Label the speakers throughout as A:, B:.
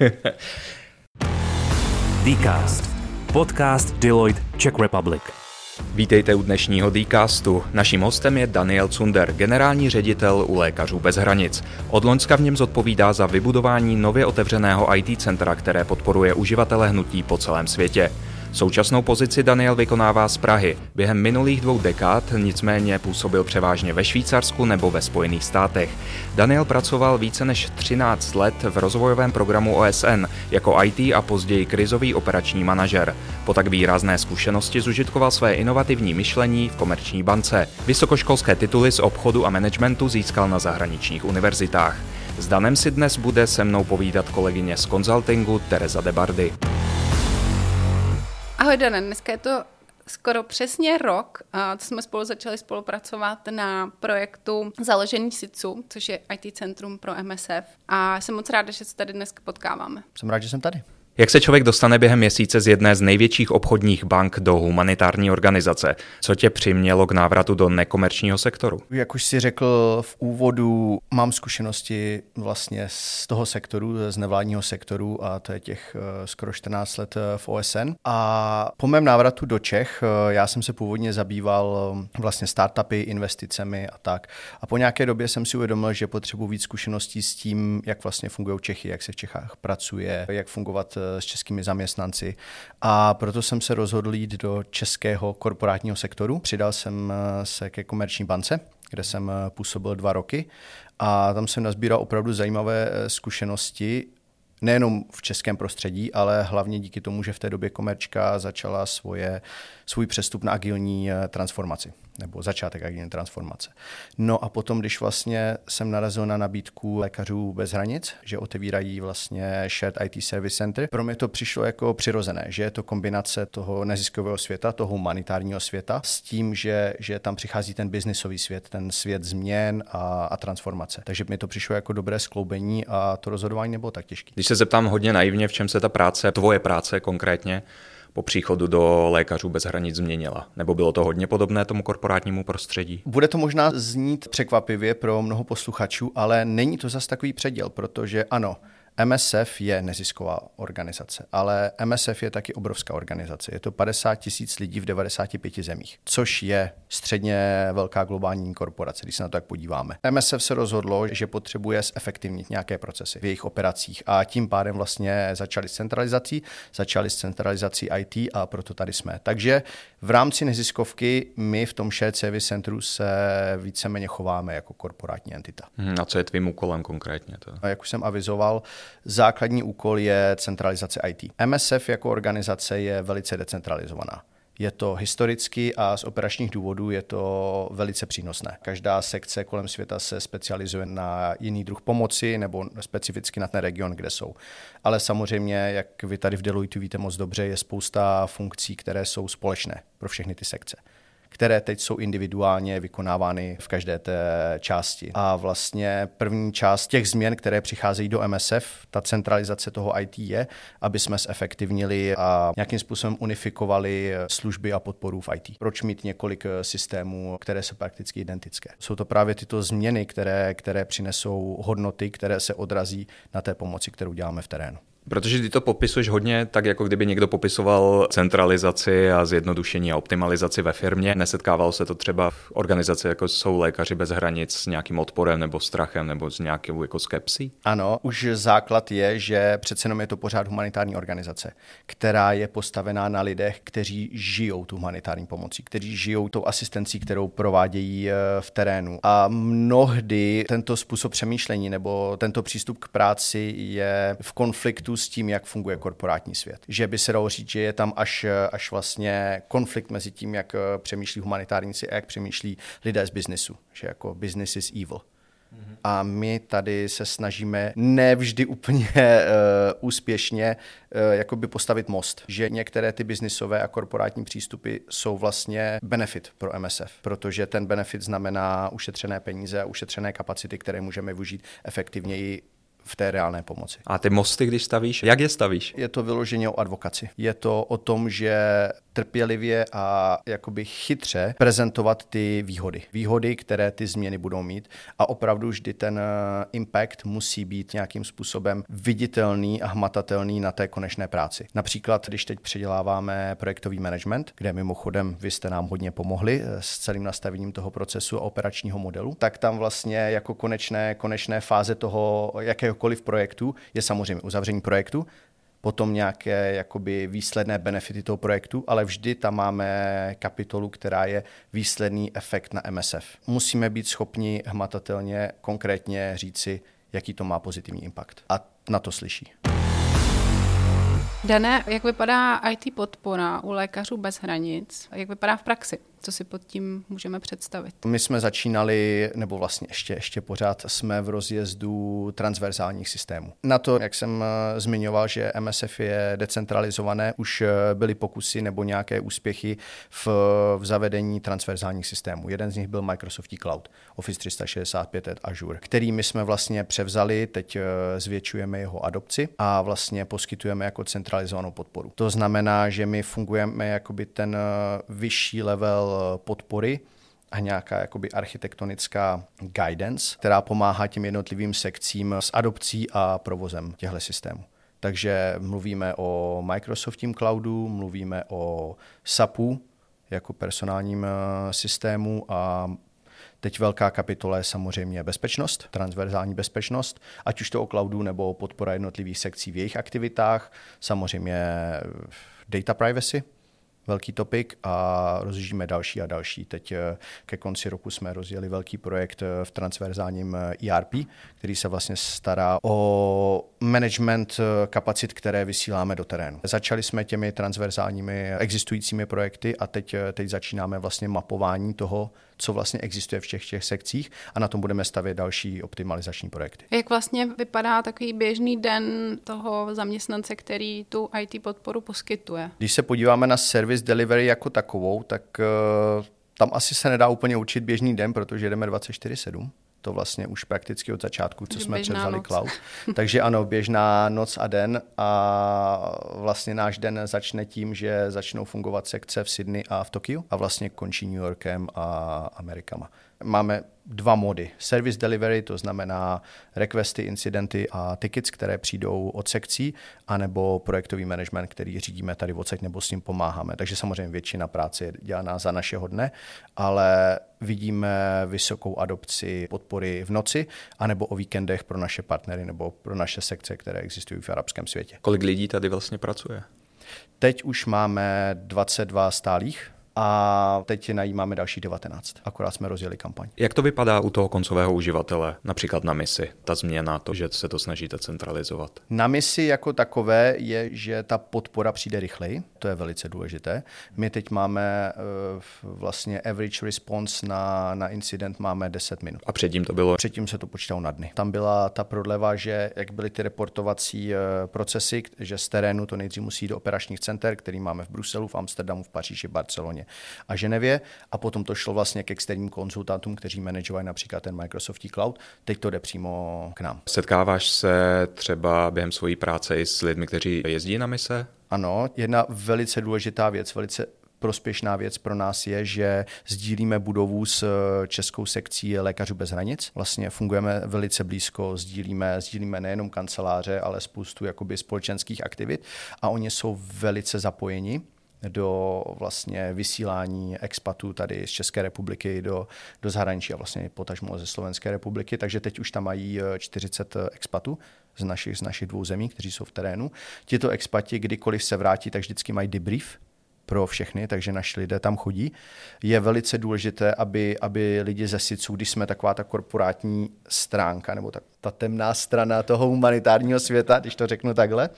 A: Dcast. Podcast Deloitte Czech Republic.
B: Vítejte u dnešního Dcastu. Naším hostem je Daniel Cunder, generální ředitel u Lékařů bez hranic. Od Loňska v něm zodpovídá za vybudování nově otevřeného IT centra, které podporuje uživatele hnutí po celém světě. Současnou pozici Daniel vykonává z Prahy. Během minulých dvou dekád nicméně působil převážně ve Švýcarsku nebo ve Spojených státech. Daniel pracoval více než 13 let v rozvojovém programu OSN jako IT a později krizový operační manažer. Po tak výrazné zkušenosti zužitkoval své inovativní myšlení v komerční bance. Vysokoškolské tituly z obchodu a managementu získal na zahraničních univerzitách. S Danem si dnes bude se mnou povídat kolegyně z konzultingu Teresa Debardy.
C: Ahoj Dane, dneska je to skoro přesně rok, co jsme spolu začali spolupracovat na projektu založení SICU, což je IT centrum pro MSF. A jsem moc ráda, že se tady dneska potkáváme.
D: Jsem rád, že jsem tady.
B: Jak se člověk dostane během měsíce z jedné z největších obchodních bank do humanitární organizace? Co tě přimělo k návratu do nekomerčního sektoru?
D: Jak už si řekl v úvodu, mám zkušenosti vlastně z toho sektoru, z nevládního sektoru a to je těch eh, skoro 14 let eh, v OSN. A po mém návratu do Čech, eh, já jsem se původně zabýval vlastně startupy, investicemi a tak. A po nějaké době jsem si uvědomil, že potřebuji víc zkušeností s tím, jak vlastně fungují Čechy, jak se v Čechách pracuje, jak fungovat s českými zaměstnanci. A proto jsem se rozhodl jít do českého korporátního sektoru. Přidal jsem eh, se ke komerční bance, kde jsem eh, působil dva roky a tam jsem nazbíral opravdu zajímavé eh, zkušenosti nejenom v českém prostředí, ale hlavně díky tomu, že v té době komerčka začala svoje, svůj přestup na agilní transformaci nebo začátek agilní transformace. No a potom, když vlastně jsem narazil na nabídku lékařů bez hranic, že otevírají vlastně Shared IT Service Center, pro mě to přišlo jako přirozené, že je to kombinace toho neziskového světa, toho humanitárního světa s tím, že, že tam přichází ten biznisový svět, ten svět změn a, a transformace. Takže mi to přišlo jako dobré skloubení a to rozhodování nebylo tak těžké.
B: Když se zeptám hodně naivně, v čem se ta práce, tvoje práce konkrétně, po příchodu do lékařů bez hranic změnila? Nebo bylo to hodně podobné tomu korporátnímu prostředí?
D: Bude to možná znít překvapivě pro mnoho posluchačů, ale není to zas takový předěl, protože ano, MSF je nezisková organizace, ale MSF je taky obrovská organizace. Je to 50 tisíc lidí v 95 zemích, což je středně velká globální korporace, když se na to tak podíváme. MSF se rozhodlo, že potřebuje zefektivnit nějaké procesy v jejich operacích a tím pádem vlastně začali s centralizací, začali s centralizací IT a proto tady jsme. Takže v rámci neziskovky my v tom Shared Service Centru se víceméně chováme jako korporátní entita.
B: Hmm, a co je tvým úkolem konkrétně? To?
D: A jak už jsem avizoval, základní úkol je centralizace IT. MSF jako organizace je velice decentralizovaná. Je to historicky a z operačních důvodů je to velice přínosné. Každá sekce kolem světa se specializuje na jiný druh pomoci nebo specificky na ten region, kde jsou. Ale samozřejmě, jak vy tady v Deloitte víte moc dobře, je spousta funkcí, které jsou společné pro všechny ty sekce které teď jsou individuálně vykonávány v každé té části. A vlastně první část těch změn, které přicházejí do MSF, ta centralizace toho IT je, aby jsme zefektivnili a nějakým způsobem unifikovali služby a podporu v IT. Proč mít několik systémů, které jsou prakticky identické? Jsou to právě tyto změny, které, které přinesou hodnoty, které se odrazí na té pomoci, kterou děláme v terénu.
B: Protože ty to popisuješ hodně tak, jako kdyby někdo popisoval centralizaci a zjednodušení a optimalizaci ve firmě. Nesetkávalo se to třeba v organizaci, jako jsou lékaři bez hranic s nějakým odporem nebo strachem nebo s nějakou jako skepsí?
D: Ano, už základ je, že přece jenom je to pořád humanitární organizace, která je postavená na lidech, kteří žijou tu humanitární pomocí, kteří žijou tou asistencí, kterou provádějí eh, v terénu. A mnohdy tento způsob přemýšlení nebo tento přístup k práci je v konfliktu s tím, jak funguje korporátní svět. Že by se dalo říct, že je tam až, až vlastně konflikt mezi tím, jak eh, přemýšlí humanitárníci a jak přemýšlí lidé z biznesu. Že jako business is evil. Mhm. A my tady se snažíme nevždy úplně uh, úspěšně uh, jakoby postavit most, že některé ty biznisové a korporátní přístupy jsou vlastně benefit pro MSF, protože ten benefit znamená ušetřené peníze a ušetřené kapacity, které můžeme využít efektivněji v té reálné pomoci.
B: A ty mosty, když stavíš, jak je stavíš?
D: Je to vyloženě o advokaci. Je to o tom, že trpělivě a jakoby chytře prezentovat ty výhody. Výhody, které ty změny budou mít a opravdu vždy ten eh, impact musí být nějakým způsobem viditelný a hmatatelný na té konečné práci. Například, když teď předěláváme projektový management, kde mimochodem vy jste nám hodně pomohli eh, s celým nastavením toho procesu a operačního modelu, tak tam vlastně jako konečné, konečné fáze toho jakéhokoliv projektu je samozřejmě uzavření projektu, potom nějaké jakoby výsledné benefity toho projektu, ale vždy tam máme kapitolu, která je výsledný efekt na MSF. Musíme být schopni hmatatelně konkrétně říci, jaký to má pozitivní impact. A na to slyší.
C: Dané, jak vypadá IT podpora u lékařů bez hranic? Jak vypadá v praxi? Co si pod tím můžeme představit?
D: My jsme začínali, nebo vlastně ještě, ještě pořád jsme v rozjezdu transverzálních systémů. Na to, jak jsem eh, zmiňoval, že MSF je decentralizované, už eh, byly pokusy nebo nějaké úspěchy v, v zavedení transverzálních systémů. Jeden z nich byl Microsoft Cloud, Office 365 Azure, který my jsme vlastně převzali, teď eh, zvětšujeme jeho adopci a vlastně poskytujeme jako centralizovanou podporu. To znamená, že my fungujeme jakoby ten vyšší level podpory a nějaká jakoby architektonická guidance, která pomáhá těm jednotlivým sekcím s adopcí a provozem těchto systémů. Takže mluvíme o Microsoftím cloudu, mluvíme o SAPu jako personálním eh, systému a Teď velká kapitola je samozřejmě bezpečnost, transverzální bezpečnost, ať už to o cloudu nebo podpora jednotlivých sekcí v jejich aktivitách, samozřejmě eh, data privacy, velký topik a rozjíždíme další a další. Teď eh, ke konci roku jsme rozjeli velký projekt eh, v transverzálním ERP, eh, který se vlastně stará o management kapacit, které vysíláme do terénu. Začali jsme těmi transverzálními existujícími projekty a teď, teď začínáme vlastně mapování toho, co vlastně existuje v těch, těch sekcích a na tom budeme stavět další optimalizační projekty.
C: Jak vlastně vypadá takový běžný den toho zaměstnance, který tu IT podporu poskytuje?
D: Když se podíváme na service delivery jako takovou, tak uh, tam asi se nedá úplně učit běžný den, protože jdeme 24-7 to vlastně už prakticky od začátku, co jsme převzali noc. cloud. Takže ano, běžná noc a den a vlastně náš den začne tím, že začnou fungovat sekce v Sydney a v Tokiu a vlastně končí New Yorkem a Amerikama. Máme dva mody. Service delivery, to znamená requesty, incidenty a tickets, které přijdou od sekcí, anebo projektový management, který řídíme tady odsaď nebo s ním pomáháme. Takže samozřejmě většina práce je dělaná za našeho dne, ale vidíme vysokou adopci podpory v noci, anebo o víkendech pro naše partnery nebo pro naše sekce, které existují v arabském světě.
B: Kolik lidí tady vlastně pracuje?
D: Teď už máme 22 stálých a teď najímáme další 19. Akorát jsme rozjeli kampaň.
B: Jak to vypadá u toho koncového uživatele, například na misi, ta změna, to, že se to snažíte centralizovat?
D: Na misi jako takové je, že ta podpora přijde rychleji, to je velice důležité. My teď máme uh, vlastně average response na, na incident máme 10 minut.
B: A předtím to bylo?
D: Předtím se to počítalo na dny. Tam byla ta prodleva, že jak byly ty reportovací uh, procesy, že z terénu to nejdřív musí do operačních center, který máme v Bruselu, v Amsterdamu, v Paříži, v Barceloně a Ženevě a potom to šlo vlastně k externím konzultantům, kteří manažovají například ten Microsoft Cloud. Teď to jde přímo k nám.
B: Setkáváš se třeba během svojí práce i s lidmi, kteří jezdí na mise?
D: Ano, jedna velice důležitá věc, velice prospěšná věc pro nás je, že sdílíme budovu s českou sekcí Lékařů bez hranic. Vlastně fungujeme velice blízko, sdílíme, sdílíme nejenom kanceláře, ale spoustu jakoby společenských aktivit a oni jsou velice zapojeni do vlastně vysílání expatů tady z České republiky do, do zahraničí a vlastně potažmo ze Slovenské republiky. Takže teď už tam mají 40 eh, expatů z našich, z našich dvou zemí, kteří jsou v terénu. Tito expati, kdykoliv se vrátí, tak vždycky mají debrief pro všechny, takže naši lidé tam chodí. Je velice důležité, aby, aby lidi ze SICu, když jsme taková ta korporátní stránka, nebo ta, ta temná strana toho humanitárního světa, když to řeknu takhle,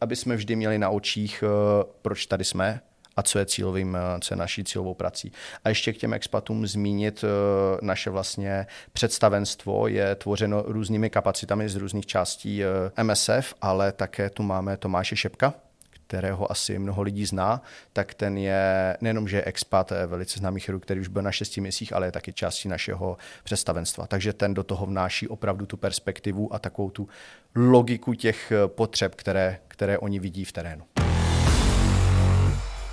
D: aby jsme vždy měli na očích, eh, proč tady jsme, a co je cílovým, eh, co je naší cílovou prací. A ještě k těm expatům zmínit eh, naše vlastně představenstvo je tvořeno různými kapacitami z různých částí MSF, ale také tu máme Tomáše Šepka, kterého asi mnoho lidí zná, tak ten je nejenom, že je expat, je velice známý chirurg, který už byl na šesti měsících, ale je taky částí našeho představenstva. Takže ten do toho vnáší opravdu tu perspektivu a takovou tu logiku těch potřeb, které, které oni vidí v terénu.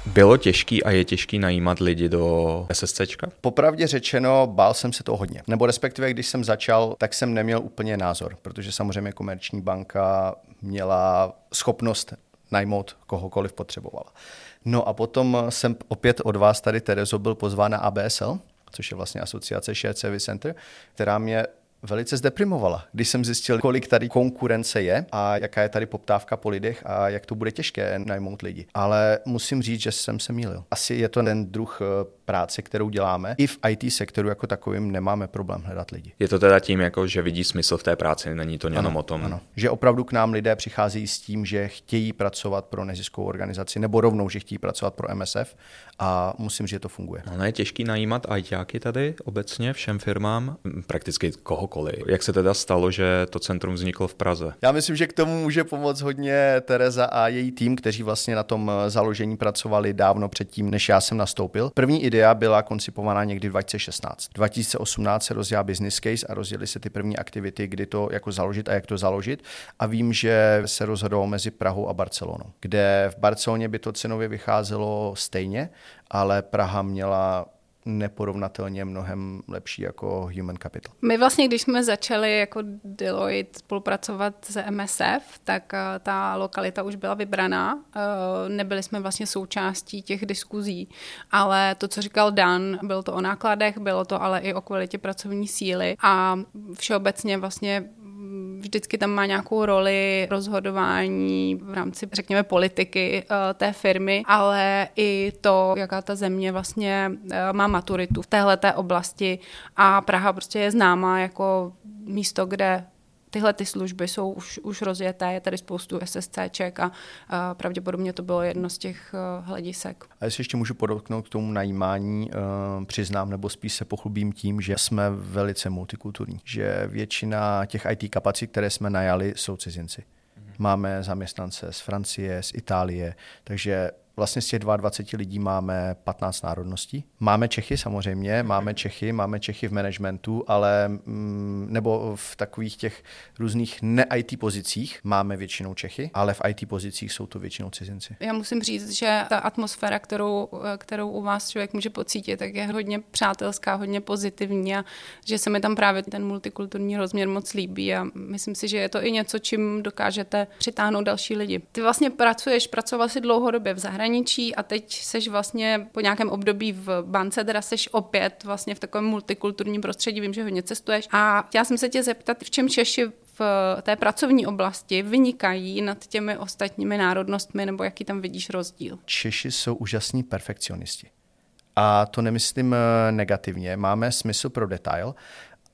B: Bylo těžký a je těžký najímat lidi do SSCčka?
D: Popravdě řečeno, bál jsem se toho hodně. Nebo respektive, když jsem začal, tak jsem neměl úplně názor, protože samozřejmě komerční banka měla schopnost najmout kohokoliv potřebovala. No a potom jsem opět od vás tady, Terezo, byl pozván na ABSL, což je vlastně asociace Shared Service Center, která mě velice zdeprimovala, když jsem zjistil, kolik tady konkurence je a jaká je tady poptávka po lidech a jak to bude těžké najmout lidi. Ale musím říct, že jsem se mýlil. Asi je to ten druh eh, práce, kterou děláme. I v IT sektoru jako takovým nemáme problém hledat lidi.
B: Je to teda tím, jako, že vidí smysl v té práci, není to jenom
D: ano,
B: o tom.
D: Ano. Že opravdu k nám lidé přicházejí s tím, že chtějí pracovat pro neziskovou organizaci, nebo rovnou, že chtějí pracovat pro MSF a musím říct, že to funguje.
B: No, je těžký najímat ITáky tady obecně všem firmám, prakticky kohokoliv. Jak se teda stalo, že to centrum vzniklo v Praze?
D: Já myslím, že k tomu může pomoct hodně Tereza a její tým, kteří vlastně na tom založení pracovali dávno předtím, než já jsem nastoupil. První idea byla koncipovaná někdy 2016. 2018 se rozjela business case a rozjeli se ty první aktivity, kdy to jako založit a jak to založit. A vím, že se rozhodlo mezi Prahou a Barcelonou, kde v Barceloně by to cenově vycházelo stejně, ale Praha měla neporovnatelně mnohem lepší jako human capital.
C: My vlastně, když jsme začali jako Deloitte spolupracovat s MSF, tak uh, ta lokalita už byla vybraná. Uh, nebyli jsme vlastně součástí těch diskuzí, ale to, co říkal Dan, bylo to o nákladech, bylo to ale i o kvalitě pracovní síly a všeobecně vlastně vždycky tam má nějakou roli rozhodování v rámci, řekněme, politiky uh, té firmy, ale i to, jaká ta země vlastně uh, má maturitu v téhle oblasti. A Praha prostě je známá jako místo, kde tyhle ty služby jsou už, už rozjeté, je tady spoustu SSCček a, a pravděpodobně to bylo jedno z těch uh, hledisek.
D: A jestli ještě můžu podotknout k tomu najímání, uh, přiznám nebo spíš se pochlubím tím, že jsme velice multikulturní, že většina těch IT kapacit, které jsme najali, jsou cizinci. Mhm. Máme zaměstnance z Francie, z Itálie, takže Vlastně z těch 22 lidí máme 15 národností. Máme Čechy samozřejmě, máme Čechy, máme Čechy v managementu, ale mm, nebo v takových těch různých ne-IT pozicích máme většinou Čechy, ale v IT pozicích jsou to většinou cizinci.
C: Já musím říct, že ta atmosféra, kterou, kterou u vás člověk může pocítit, tak je hodně přátelská, hodně pozitivní a že se mi tam právě ten multikulturní rozměr moc líbí a myslím si, že je to i něco, čím dokážete přitáhnout další lidi. Ty vlastně pracuješ, pracoval si dlouhodobě v zahraničí, zahraničí a teď seš vlastně po nějakém období v bance, teda seš opět vlastně v takovém multikulturním prostředí, vím, že hodně cestuješ. A chtěla jsem se tě zeptat, v čem Češi v té pracovní oblasti vynikají nad těmi ostatními národnostmi, nebo jaký tam vidíš rozdíl?
D: Češi jsou úžasní perfekcionisti. A to nemyslím eh, negativně. Máme smysl pro detail,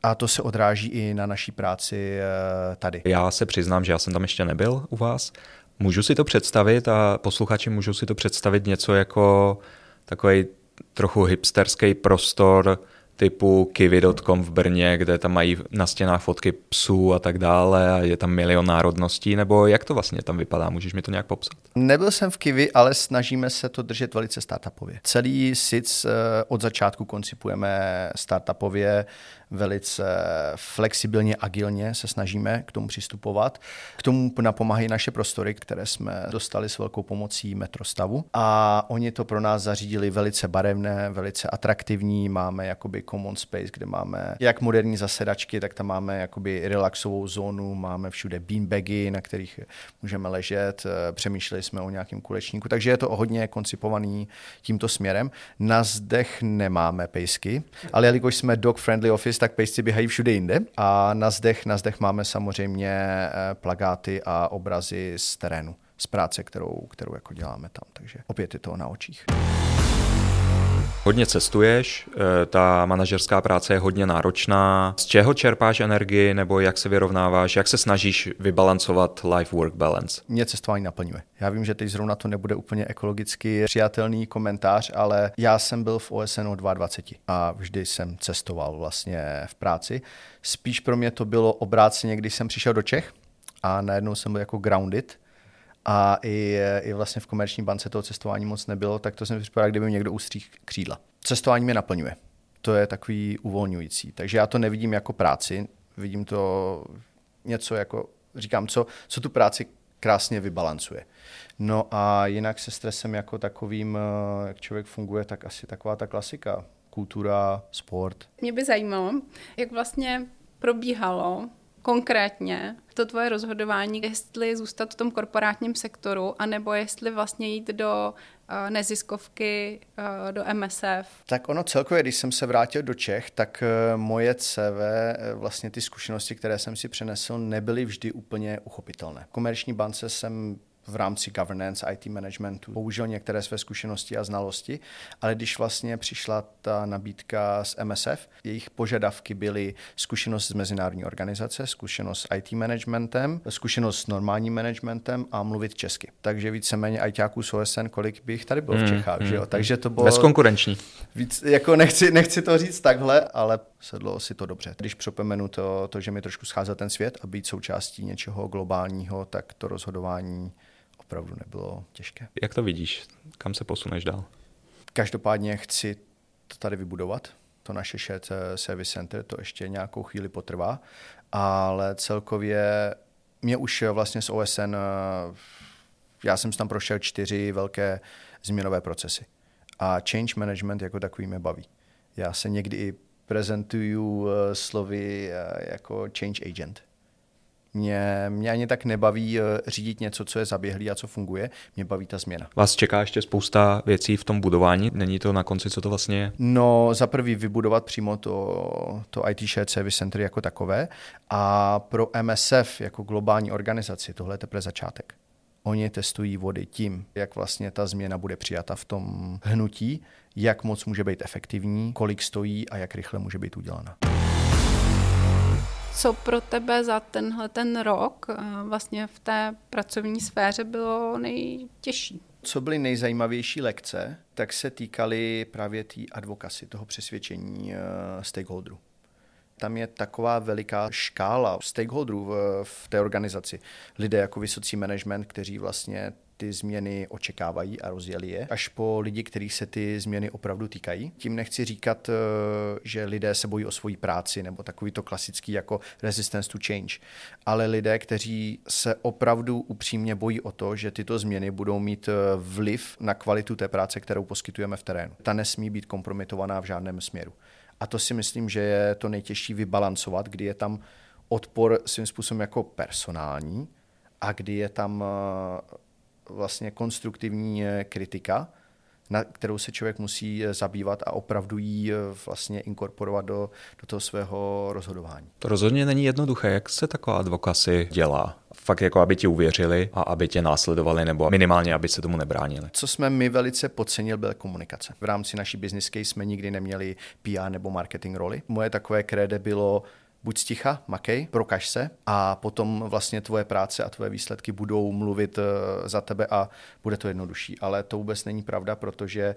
D: a to se odráží i na naší práci eh, tady.
B: Já se přiznám, že já jsem tam ještě nebyl u vás, Můžu si to představit a posluchači můžou si to představit něco jako takový trochu hipsterský prostor typu kiwi.com v Brně, kde tam mají na stěnách fotky psů a tak dále a je tam milion národností, nebo jak to vlastně tam vypadá? Můžeš mi to nějak popsat?
D: Nebyl jsem v Kiwi, ale snažíme se to držet velice startupově. Celý SIC eh, od začátku koncipujeme startupově, velice flexibilně, agilně se snažíme k tomu přistupovat. K tomu napomáhají naše prostory, které jsme dostali s velkou pomocí Metrostavu a oni to pro nás zařídili velice barevné, velice atraktivní. Máme jakoby common space, kde máme jak moderní zasedačky, tak tam máme jakoby relaxovou zónu, máme všude beanbagy, na kterých můžeme ležet, přemýšleli jsme o nějakém kulečníku, takže je to hodně koncipovaný tímto směrem. Na zdech nemáme pejsky, ale jelikož jsme dog friendly office, tak pejsci běhají všude jinde. A na zdech, na zdech máme samozřejmě eh, plagáty a obrazy z terénu, z práce, kterou, kterou jako děláme tam. Takže opět je to na očích.
B: Hodně cestuješ, eh, ta manažerská práce je hodně náročná. Z čeho čerpáš energii nebo jak se vyrovnáváš, jak se snažíš vybalancovat life-work balance?
D: Mě cestování naplňuje. Já vím, že teď zrovna to nebude úplně ekologicky přijatelný komentář, ale já jsem byl v OSN 22 a vždy jsem cestoval vlastně v práci. Spíš pro mě to bylo obráceně, když jsem přišel do Čech a najednou jsem byl jako grounded, a i, i vlastně v komerční bance toho cestování moc nebylo, tak to jsem připadal, kdyby někdo ustříh křídla. Cestování mě naplňuje. To je takový uvolňující. Takže já to nevidím jako práci, vidím to něco jako, říkám, co, co tu práci krásně vybalancuje. No a jinak se stresem jako takovým, eh, jak člověk funguje, tak asi taková ta klasika. Kultura, sport.
C: Mě by zajímalo, jak vlastně probíhalo konkrétně to tvoje rozhodování, jestli zůstat v tom korporátním sektoru, anebo jestli vlastně jít do uh, neziskovky, uh, do MSF?
D: Tak ono celkově, když jsem se vrátil do Čech, tak uh, moje CV, vlastně ty zkušenosti, které jsem si přenesl, nebyly vždy úplně uchopitelné. V komerční bance jsem v rámci governance, IT managementu použil některé své zkušenosti a znalosti, ale když vlastně přišla ta nabídka z MSF, jejich požadavky byly zkušenost z mezinárodní organizace, zkušenost s IT managementem, zkušenost s normálním managementem a mluvit česky. Takže víceméně ITáků z OSN, kolik bych tady byl v hmm, Čechách, mm, že jo? Hmm. Takže to bylo...
B: Bezkonkurenční.
D: Víc, jako nechci, nechci to říct takhle, ale sedlo si to dobře. Když připomenu to, to, že mi trošku scházel ten svět a být součástí něčeho globálního, tak to rozhodování opravdu nebylo těžké.
B: Jak to vidíš? Kam se posuneš dál?
D: Každopádně chci to tady vybudovat. To naše shared service center, to ještě nějakou chvíli potrvá, ale celkově mě už vlastně z OSN, já jsem tam prošel čtyři velké změnové procesy. A change management jako takový mě baví. Já se někdy i prezentuju eh, slovy eh, jako change agent. Mě, mě ani tak nebaví eh, řídit něco, co je zaběhlý a co funguje. Mě baví ta změna.
B: Vás čeká ještě spousta věcí v tom budování? Není to na konci, co to vlastně je?
D: No, za prvý vybudovat přímo to, to IT Shared Service Center jako takové a pro MSF jako globální organizaci tohle je teprve začátek. Oni testují vody tím, jak vlastně ta změna bude přijata v tom hnutí, jak moc může být efektivní, kolik stojí a jak rychle může být udělána
C: co pro tebe za tenhle ten rok eh, vlastně v té pracovní sféře bylo nejtěžší?
D: Co byly nejzajímavější lekce, tak se týkaly právě té advokasy, toho přesvědčení uh, stakeholderů. Tam je taková veliká škála stakeholderů v, v té organizaci. Lidé jako vysocí management, kteří vlastně ty změny očekávají a rozjeli je, až po lidi, kterých se ty změny opravdu týkají. Tím nechci říkat, eh, že lidé se bojí o svoji práci nebo takový to klasický jako resistance to change, ale lidé, kteří se opravdu upřímně bojí o to, že tyto změny budou mít eh, vliv na kvalitu té práce, kterou poskytujeme v terénu. Ta nesmí být kompromitovaná v žádném směru. A to si myslím, že je to nejtěžší vybalancovat, kdy je tam odpor svým způsobem jako personální a kdy je tam eh, vlastně konstruktivní kritika, na kterou se člověk musí eh, zabývat a opravdu ji eh, vlastně inkorporovat do, do toho svého rozhodování.
B: To rozhodně není jednoduché. Jak se taková advokasy dělá? Fakt jako, aby ti uvěřili a aby tě následovali, nebo minimálně, aby se tomu nebránili.
D: Co jsme my velice podcenili, byla komunikace. V rámci naší business case jsme nikdy neměli PR nebo marketing roli. Moje takové kréde bylo buď sticha, makej, prokaž se a potom vlastně tvoje práce a tvoje výsledky budou mluvit eh, za tebe a bude to jednodušší. Ale to vůbec není pravda, protože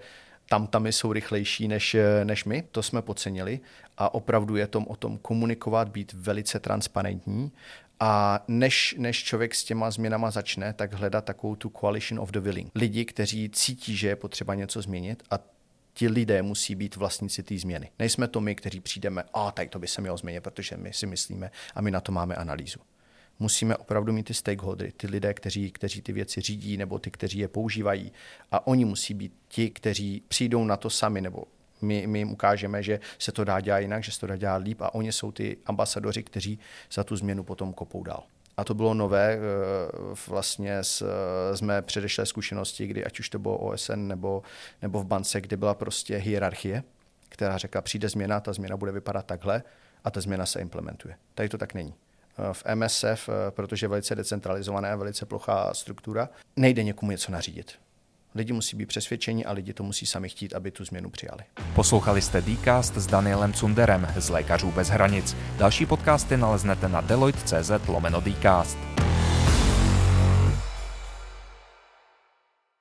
D: tam tam jsou rychlejší než, eh, než my, to jsme podcenili a opravdu je tom o tom komunikovat, být velice transparentní a než, než člověk s těma změnama začne, tak hledat takovou tu coalition of the willing. Lidi, kteří cítí, že je potřeba něco změnit a ti lidé musí být vlastníci té změny. Nejsme to my, kteří přijdeme, a tak to by se mělo změnit, protože my si myslíme a my na to máme analýzu. Musíme opravdu mít ty stakeholdery, ty lidé, kteří, kteří ty věci řídí nebo ty, kteří je používají. A oni musí být ti, kteří přijdou na to sami nebo my, my jim ukážeme, že se to dá dělat jinak, že se to dá dělat líp a oni jsou ty ambasadoři, kteří za tu změnu potom kopou dál. A to bylo nové eh, vlastně z, z mé předešlé zkušenosti, kdy ať už to bylo OSN nebo, nebo v bance, kde byla prostě hierarchie, která řekla, přijde změna, ta změna bude vypadat takhle a ta změna se implementuje. Tady to tak není. Eh, v MSF, eh, protože je velice decentralizovaná velice plochá struktura, nejde někomu něco nařídit. Lidi musí být přesvědčeni a lidi to musí sami chtít, aby tu změnu přijali.
A: Poslouchali jste Dcast s Danielem Cunderem z Lékařů bez hranic. Další podcasty naleznete na deloitte.cz lomeno Dcast.